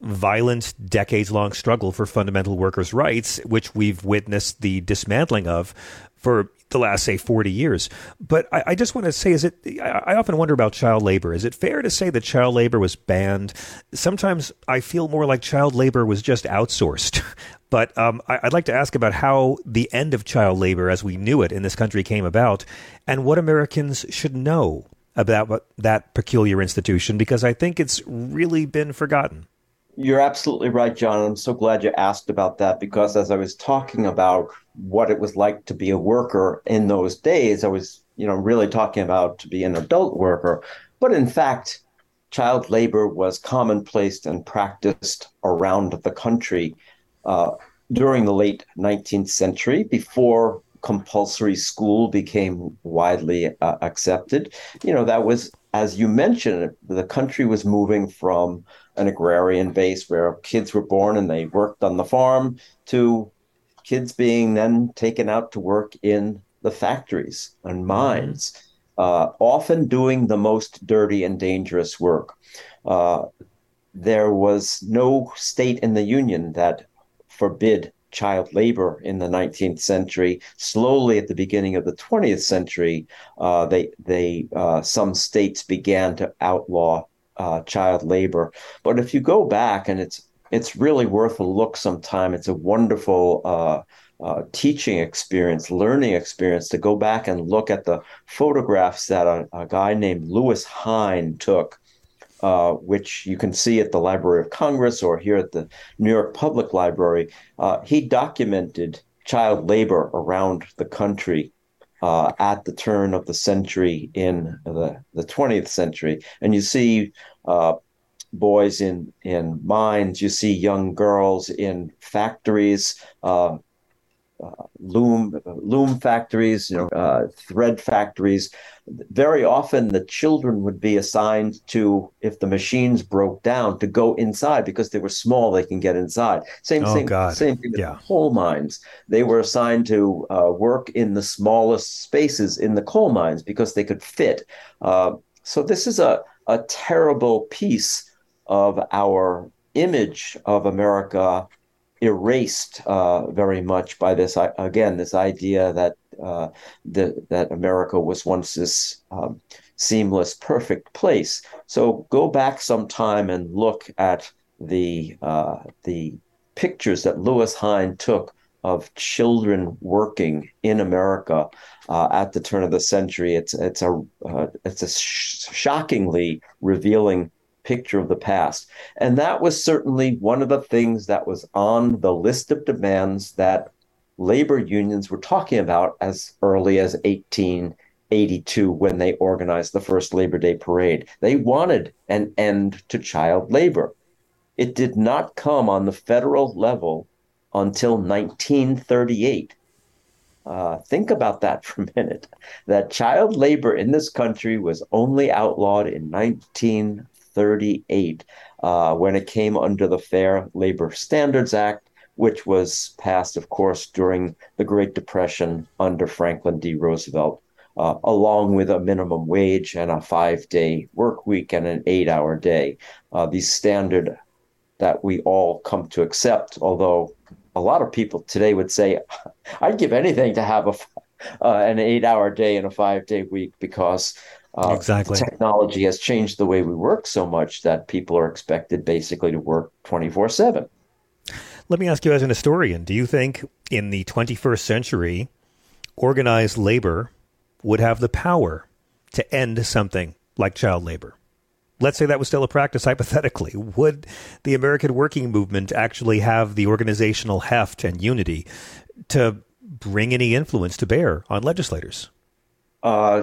violent, decades long struggle for fundamental workers' rights, which we've witnessed the dismantling of for the last, say, 40 years. But I, I just want to say, is it, I, I often wonder about child labor. Is it fair to say that child labor was banned? Sometimes I feel more like child labor was just outsourced. But um, I, would like to ask about how the end of child labor as we knew it in this country came about and what Americans should know about that peculiar institution because I think it's really been forgotten. You're absolutely right, John. I'm so glad you asked about that because as I was talking about what it was like to be a worker in those days, I was, you know, really talking about to be an adult worker. But in fact, child labor was commonplace and practiced around the country uh, during the late 19th century, before compulsory school became widely uh, accepted. You know, that was, as you mentioned, the country was moving from an agrarian base where kids were born and they worked on the farm to kids being then taken out to work in the factories and mm-hmm. mines, uh, often doing the most dirty and dangerous work. Uh, there was no state in the Union that forbid child labor in the 19th century. Slowly, at the beginning of the 20th century, uh, they they uh, some states began to outlaw uh, child labor. But if you go back, and it's it's really worth a look sometime. It's a wonderful uh, uh, teaching experience, learning experience to go back and look at the photographs that a, a guy named Lewis Hine took uh, which you can see at the Library of Congress or here at the New York Public Library, uh, he documented child labor around the country uh, at the turn of the century in the, the 20th century. And you see uh, boys in in mines. You see young girls in factories. Uh, uh, loom loom factories, you know, uh, thread factories. Very often, the children would be assigned to, if the machines broke down, to go inside because they were small. They can get inside. Same Oh, thing. God. Same thing with Yeah. coal mines. They were assigned to uh, work in the smallest spaces in the coal mines because they could fit. Uh, so this is a a terrible piece of our image of America erased uh, very much by this again this idea that uh, the, that America was once this um, seamless, perfect place. So go back some time and look at the uh, the pictures that Lewis Hine took of children working in America uh, at the turn of the century. It's it's a uh, it's a sh- shockingly revealing picture of the past. And that was certainly one of the things that was on the list of demands that labor unions were talking about as early as 1882 when they organized the first Labor Day parade. They wanted an end to child labor. It did not come on the federal level until 1938. Uh, think about that for a minute. That child labor in this country was only outlawed in 1938 uh, when it came under the Fair Labor Standards Act, which was passed, of course, during the Great Depression under Franklin D. Roosevelt, uh, along with a minimum wage and a five day work week and an eight hour day. Uh, the standard that we all come to accept, although a lot of people today would say, I'd give anything to have a, uh, an eight hour day and a five day week because uh, Exactly. technology has changed the way we work so much that people are expected basically to work 24 7. Let me ask you, as an historian, do you think in the 21st century, organized labor would have the power to end something like child labor? Let's say that was still a practice hypothetically. Would the American working movement actually have the organizational heft and unity to bring any influence to bear on legislators? Uh,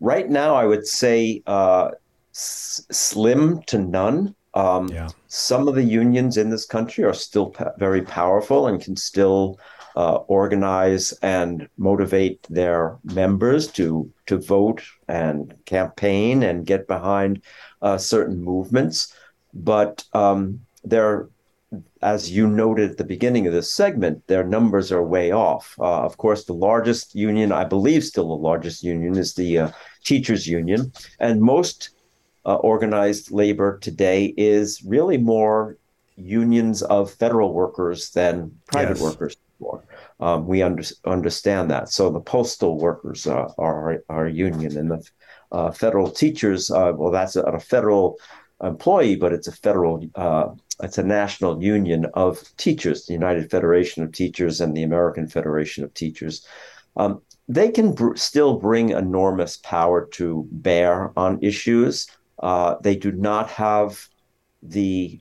right now, I would say uh, s- slim to none. Um, Yeah. Some of the unions in this country are still pa- very powerful and can still uh, organize and motivate their members to to vote and campaign and get behind uh, certain movements. But um, they're as you noted at the beginning of this segment, their numbers are way off. Uh, of course, the largest union, I believe, still the largest union, is the uh, teachers' union, and most uh, organized labor today is really more unions of federal workers than private Yes. workers. Before. Um, we under, understand that. So the postal workers uh, are our union, and the uh, federal teachers, uh, well, that's a, a federal employee, but it's a federal, uh, it's a national union of teachers, the United Federation of Teachers and the American Federation of Teachers. Um, they can br- still bring enormous power to bear on issues. Uh, they do not have the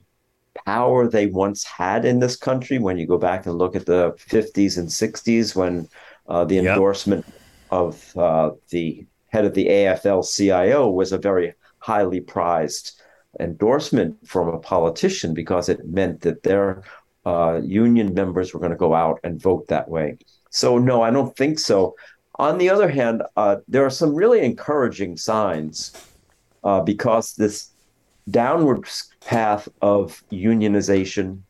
power they once had in this country when you go back and look at the 50s and 60s when uh, the Yep. endorsement of uh, the head of the AFL CIO was a very highly prized endorsement from a politician because it meant that their uh, union members were going to go out and vote that way. So, no, I don't think so. On the other hand, uh, there are some really encouraging signs uh, because this downward path of unionization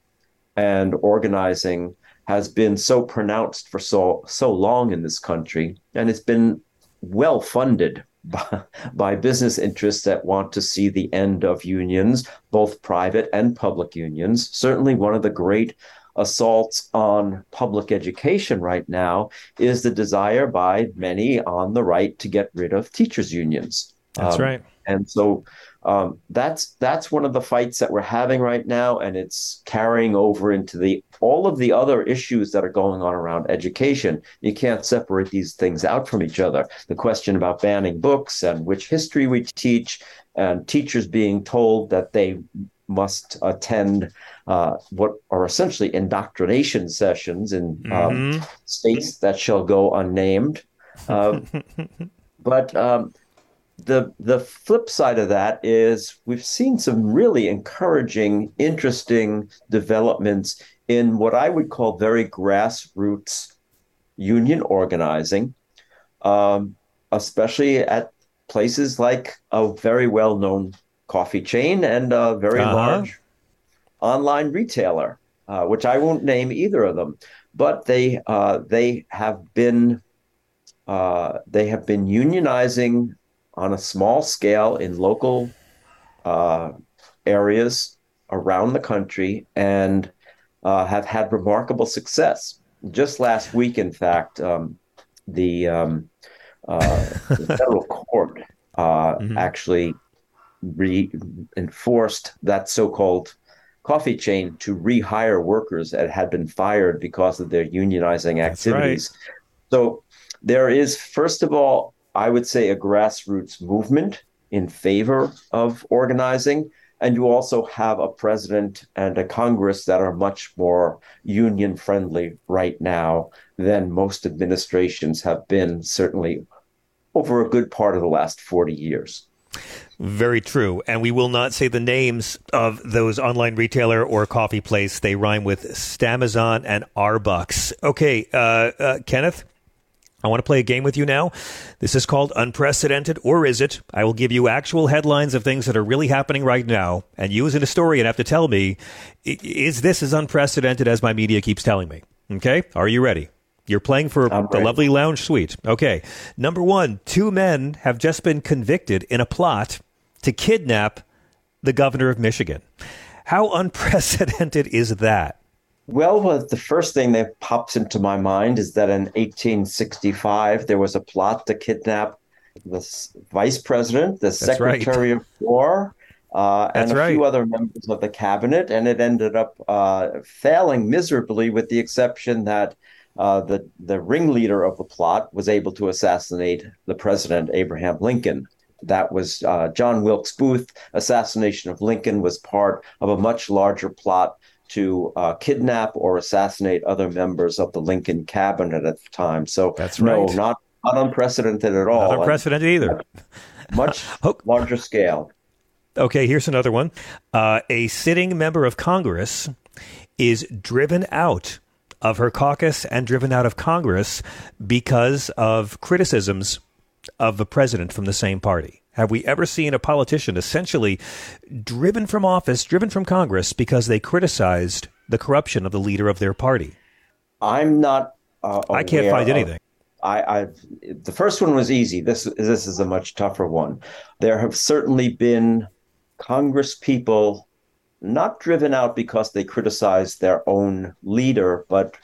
and organizing has been so pronounced for so so long in this country, and it's been well funded by, by business interests that want to see the end of unions, both private and public unions. Certainly, one of the great assaults on public education right now is the desire by many on the right to get rid of teachers' unions. That's Um, right. and so um, that's that's one of the fights that we're having right now, and it's carrying over into the all of the other issues that are going on around education. You can't separate these things out from each other. The question about banning books and which history we teach, and teachers being told that they must attend uh, what are essentially indoctrination sessions in um, states that shall go unnamed. Uh, but um, the the flip side of that is we've seen some really encouraging, interesting developments in what I would call very grassroots union organizing, um, especially at places like a very well known coffee chain and a very uh-huh. large online retailer, uh, which I won't name either of them, but they uh, they have been uh, they have been unionizing on a small scale in local uh, areas around the country and uh, have had remarkable success. Just last week, in fact, um, the, um, uh, the federal court mm-hmm. actually reinforced that so-called coffee chain to rehire workers that had been fired because of their unionizing activities. Right. So there is, first of all, I would say a grassroots movement in favor of organizing. And you also have a president and a Congress that are much more union friendly right now than most administrations have been, certainly over a good part of the last 40 years. Very true. And we will not say the names of those online retailer or coffee place. They rhyme with Stamazon and Arbucks. Okay, uh, uh, Kenneth, I want to play a game with you now. This is called Unprecedented, or is it? I will give you actual headlines of things that are really happening right now, and you as an historian have to tell me, is this as unprecedented as my media keeps telling me? Okay? Are you ready? You're playing for the lovely lounge suite. Okay. Number one, two men have just been convicted in a plot to kidnap the governor of Michigan. How unprecedented is that? Well, the first thing that pops into my mind is that in 1865 there was a plot to kidnap the vice president, the That's secretary right. of war, uh, and a right. few other members of the cabinet, and it ended up uh, failing miserably, with the exception that uh, the the ringleader of the plot was able to assassinate the president, Abraham Lincoln. That was uh, John Wilkes Booth. Assassination of Lincoln was part of a much larger plot to uh, kidnap or assassinate other members of the Lincoln cabinet at the time. So that's right. No, not not unprecedented at all. Not unprecedented either. Much larger scale. Okay, here's another one. Uh, a sitting member of Congress is driven out of her caucus and driven out of Congress because of criticisms of the president from the same party. Have we ever seen a politician essentially driven from office, driven from Congress because they criticized the corruption of the leader of their party? I'm not. Uh, I can't find of, anything. I, I, the first one was easy. This this is a much tougher one. There have certainly been Congress people not driven out because they criticized their own leader, but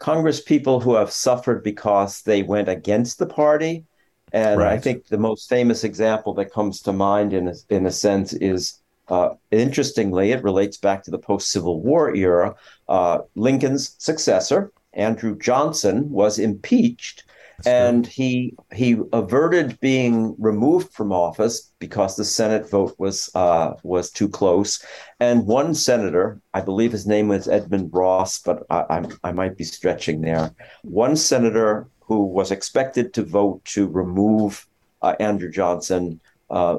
Congress people who have suffered because they went against the party and right. I think the most famous example that comes to mind, in a, in a sense, is uh, interestingly, it relates back to the post Civil War era. Uh, Lincoln's successor, Andrew Johnson, was impeached. That's and true. he he averted being removed from office because the Senate vote was uh, was too close. And one senator, I believe his name was Edmund Ross, but I, I, I might be stretching there. One senator who was expected to vote to remove uh, Andrew Johnson, uh,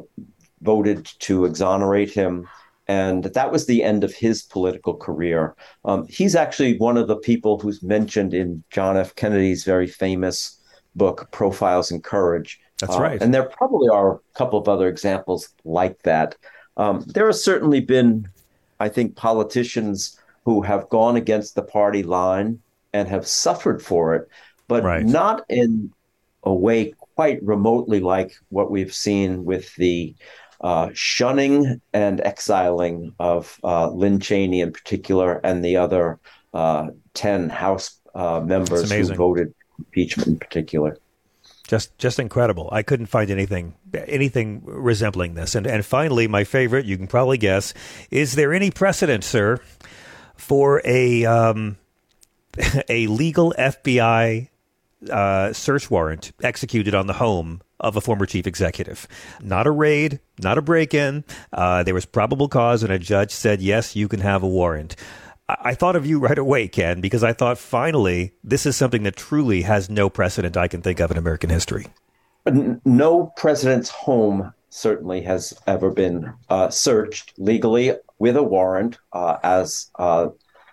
voted to exonerate him. And that was the end of his political career. Um, he's actually one of the people who's mentioned in John F. Kennedy's very famous book, Profiles in Courage. That's uh, right. And there probably are a couple of other examples like that. Um, there have certainly been, I think, politicians who have gone against the party line and have suffered for it but right. not in a way quite remotely like what we've seen with the uh, shunning and exiling of uh, Lynn Cheney in particular and the other uh, 10 House uh, members who voted impeachment in particular. Just, just incredible. I couldn't find anything, anything resembling this. And, and finally, my favorite, you can probably guess, is there any precedent, sir, for a, um, a legal FBI uh, search warrant executed on the home of a former chief executive. Not a raid, not a break in. Uh, there was probable cause, and a judge said, yes, you can have a warrant. I-, thought of you right away, Ken, because I thought finally this is something that truly has no precedent I can think of in American history. no president's home certainly has ever been uh, searched legally with a warrant uh, as uh,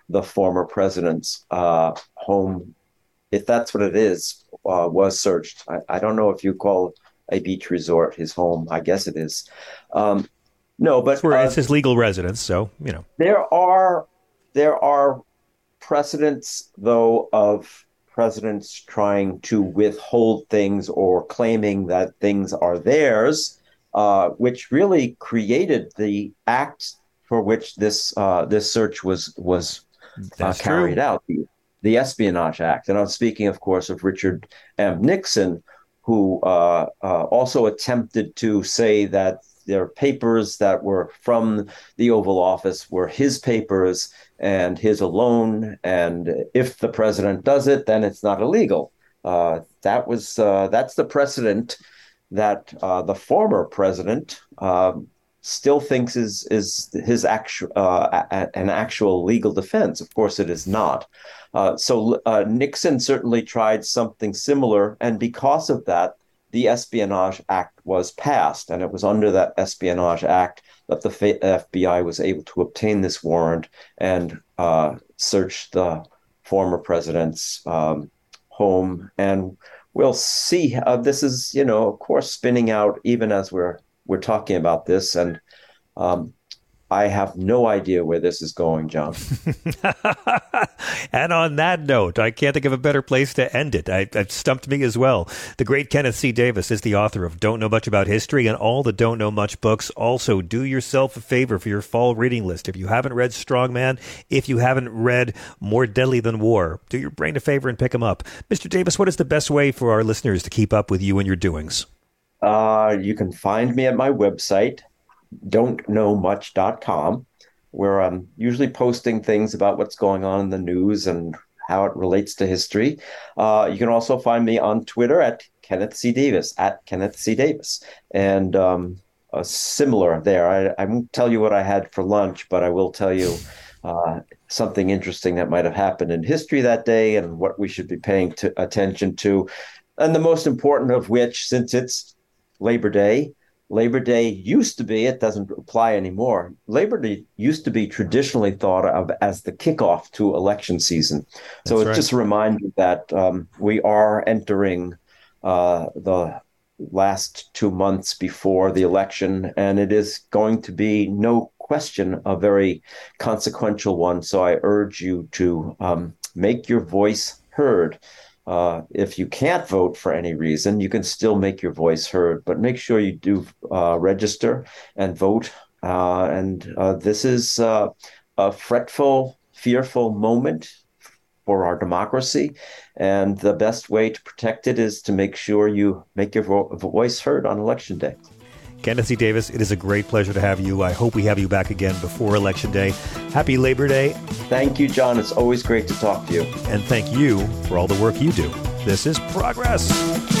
the former president's uh, home, if that's what it is, uh, was searched. I, I, don't know if you call a beach resort his home. I guess it is. Um, no, but it's, where, it's his legal residence, so you know there are there are precedents though of presidents trying to withhold things or claiming that things are theirs, uh, which really created the act for which this uh, this search was was uh, carried true. out, the, the, Espionage Act. And I'm speaking, of course, of Richard M. Nixon, who uh, uh, also attempted to say that their papers that were from the Oval Office were his papers and his alone. And if the president does it, then it's not illegal. Uh, that was uh, that's the precedent that uh, the former president um, still thinks is is his actual uh, an actual legal defense. Of course, it is not. Uh, so uh, Nixon certainly tried something similar, and because of that, the Espionage Act was passed, and it was under that Espionage Act that the FBI was able to obtain this warrant and uh, search the former president's um, home. And we'll see. This is, you know, of course, spinning out even as we're we're talking about this, and um, I have no idea where this is going, John. and on that note, I can't think of a better place to end it. I, it stumped me as well. The great Kenneth C. Davis is the author of Don't Know Much About History and all the Don't Know Much books. Also, do yourself a favor for your fall reading list. If you haven't read Strongman, if you haven't read More Deadly Than War, do your brain a favor and pick them up. Mr. Davis, what is the best way for our listeners to keep up with you and your doings? Uh, you can find me at my website, don'tknowmuch.com, where I'm usually posting things about what's going on in the news and how it relates to history. Uh, you can also find me on Twitter at Kenneth C. Davis, at Kenneth C. Davis. And um, similar there. I, I, won't tell you what I had for lunch, but I will tell you uh, something interesting that might have happened in history that day and what we should be paying attention to. And the most important of which, since it's Labor Day, Labor Day used to be, it doesn't apply anymore. Labor Day used to be traditionally thought of as the kickoff to election season. So That's it's right. just a reminder that um, we are entering uh, the last two months before the election, and it is going to be no question a very consequential one. So I urge you to um, make your voice heard. Uh, if you can't vote for any reason, you can still make your voice heard, but make sure you do uh, register and vote. Uh, and uh, this is uh, a fretful, fearful moment for our democracy. And the best way to protect it is to make sure you make your vo- voice heard on election day. Kenneth C. Davis, it is a great pleasure to have you. I hope we have you back again before Election Day. Happy Labor Day. Thank you, John. It's always great to talk to you. And thank you for all the work you do. This is Progress.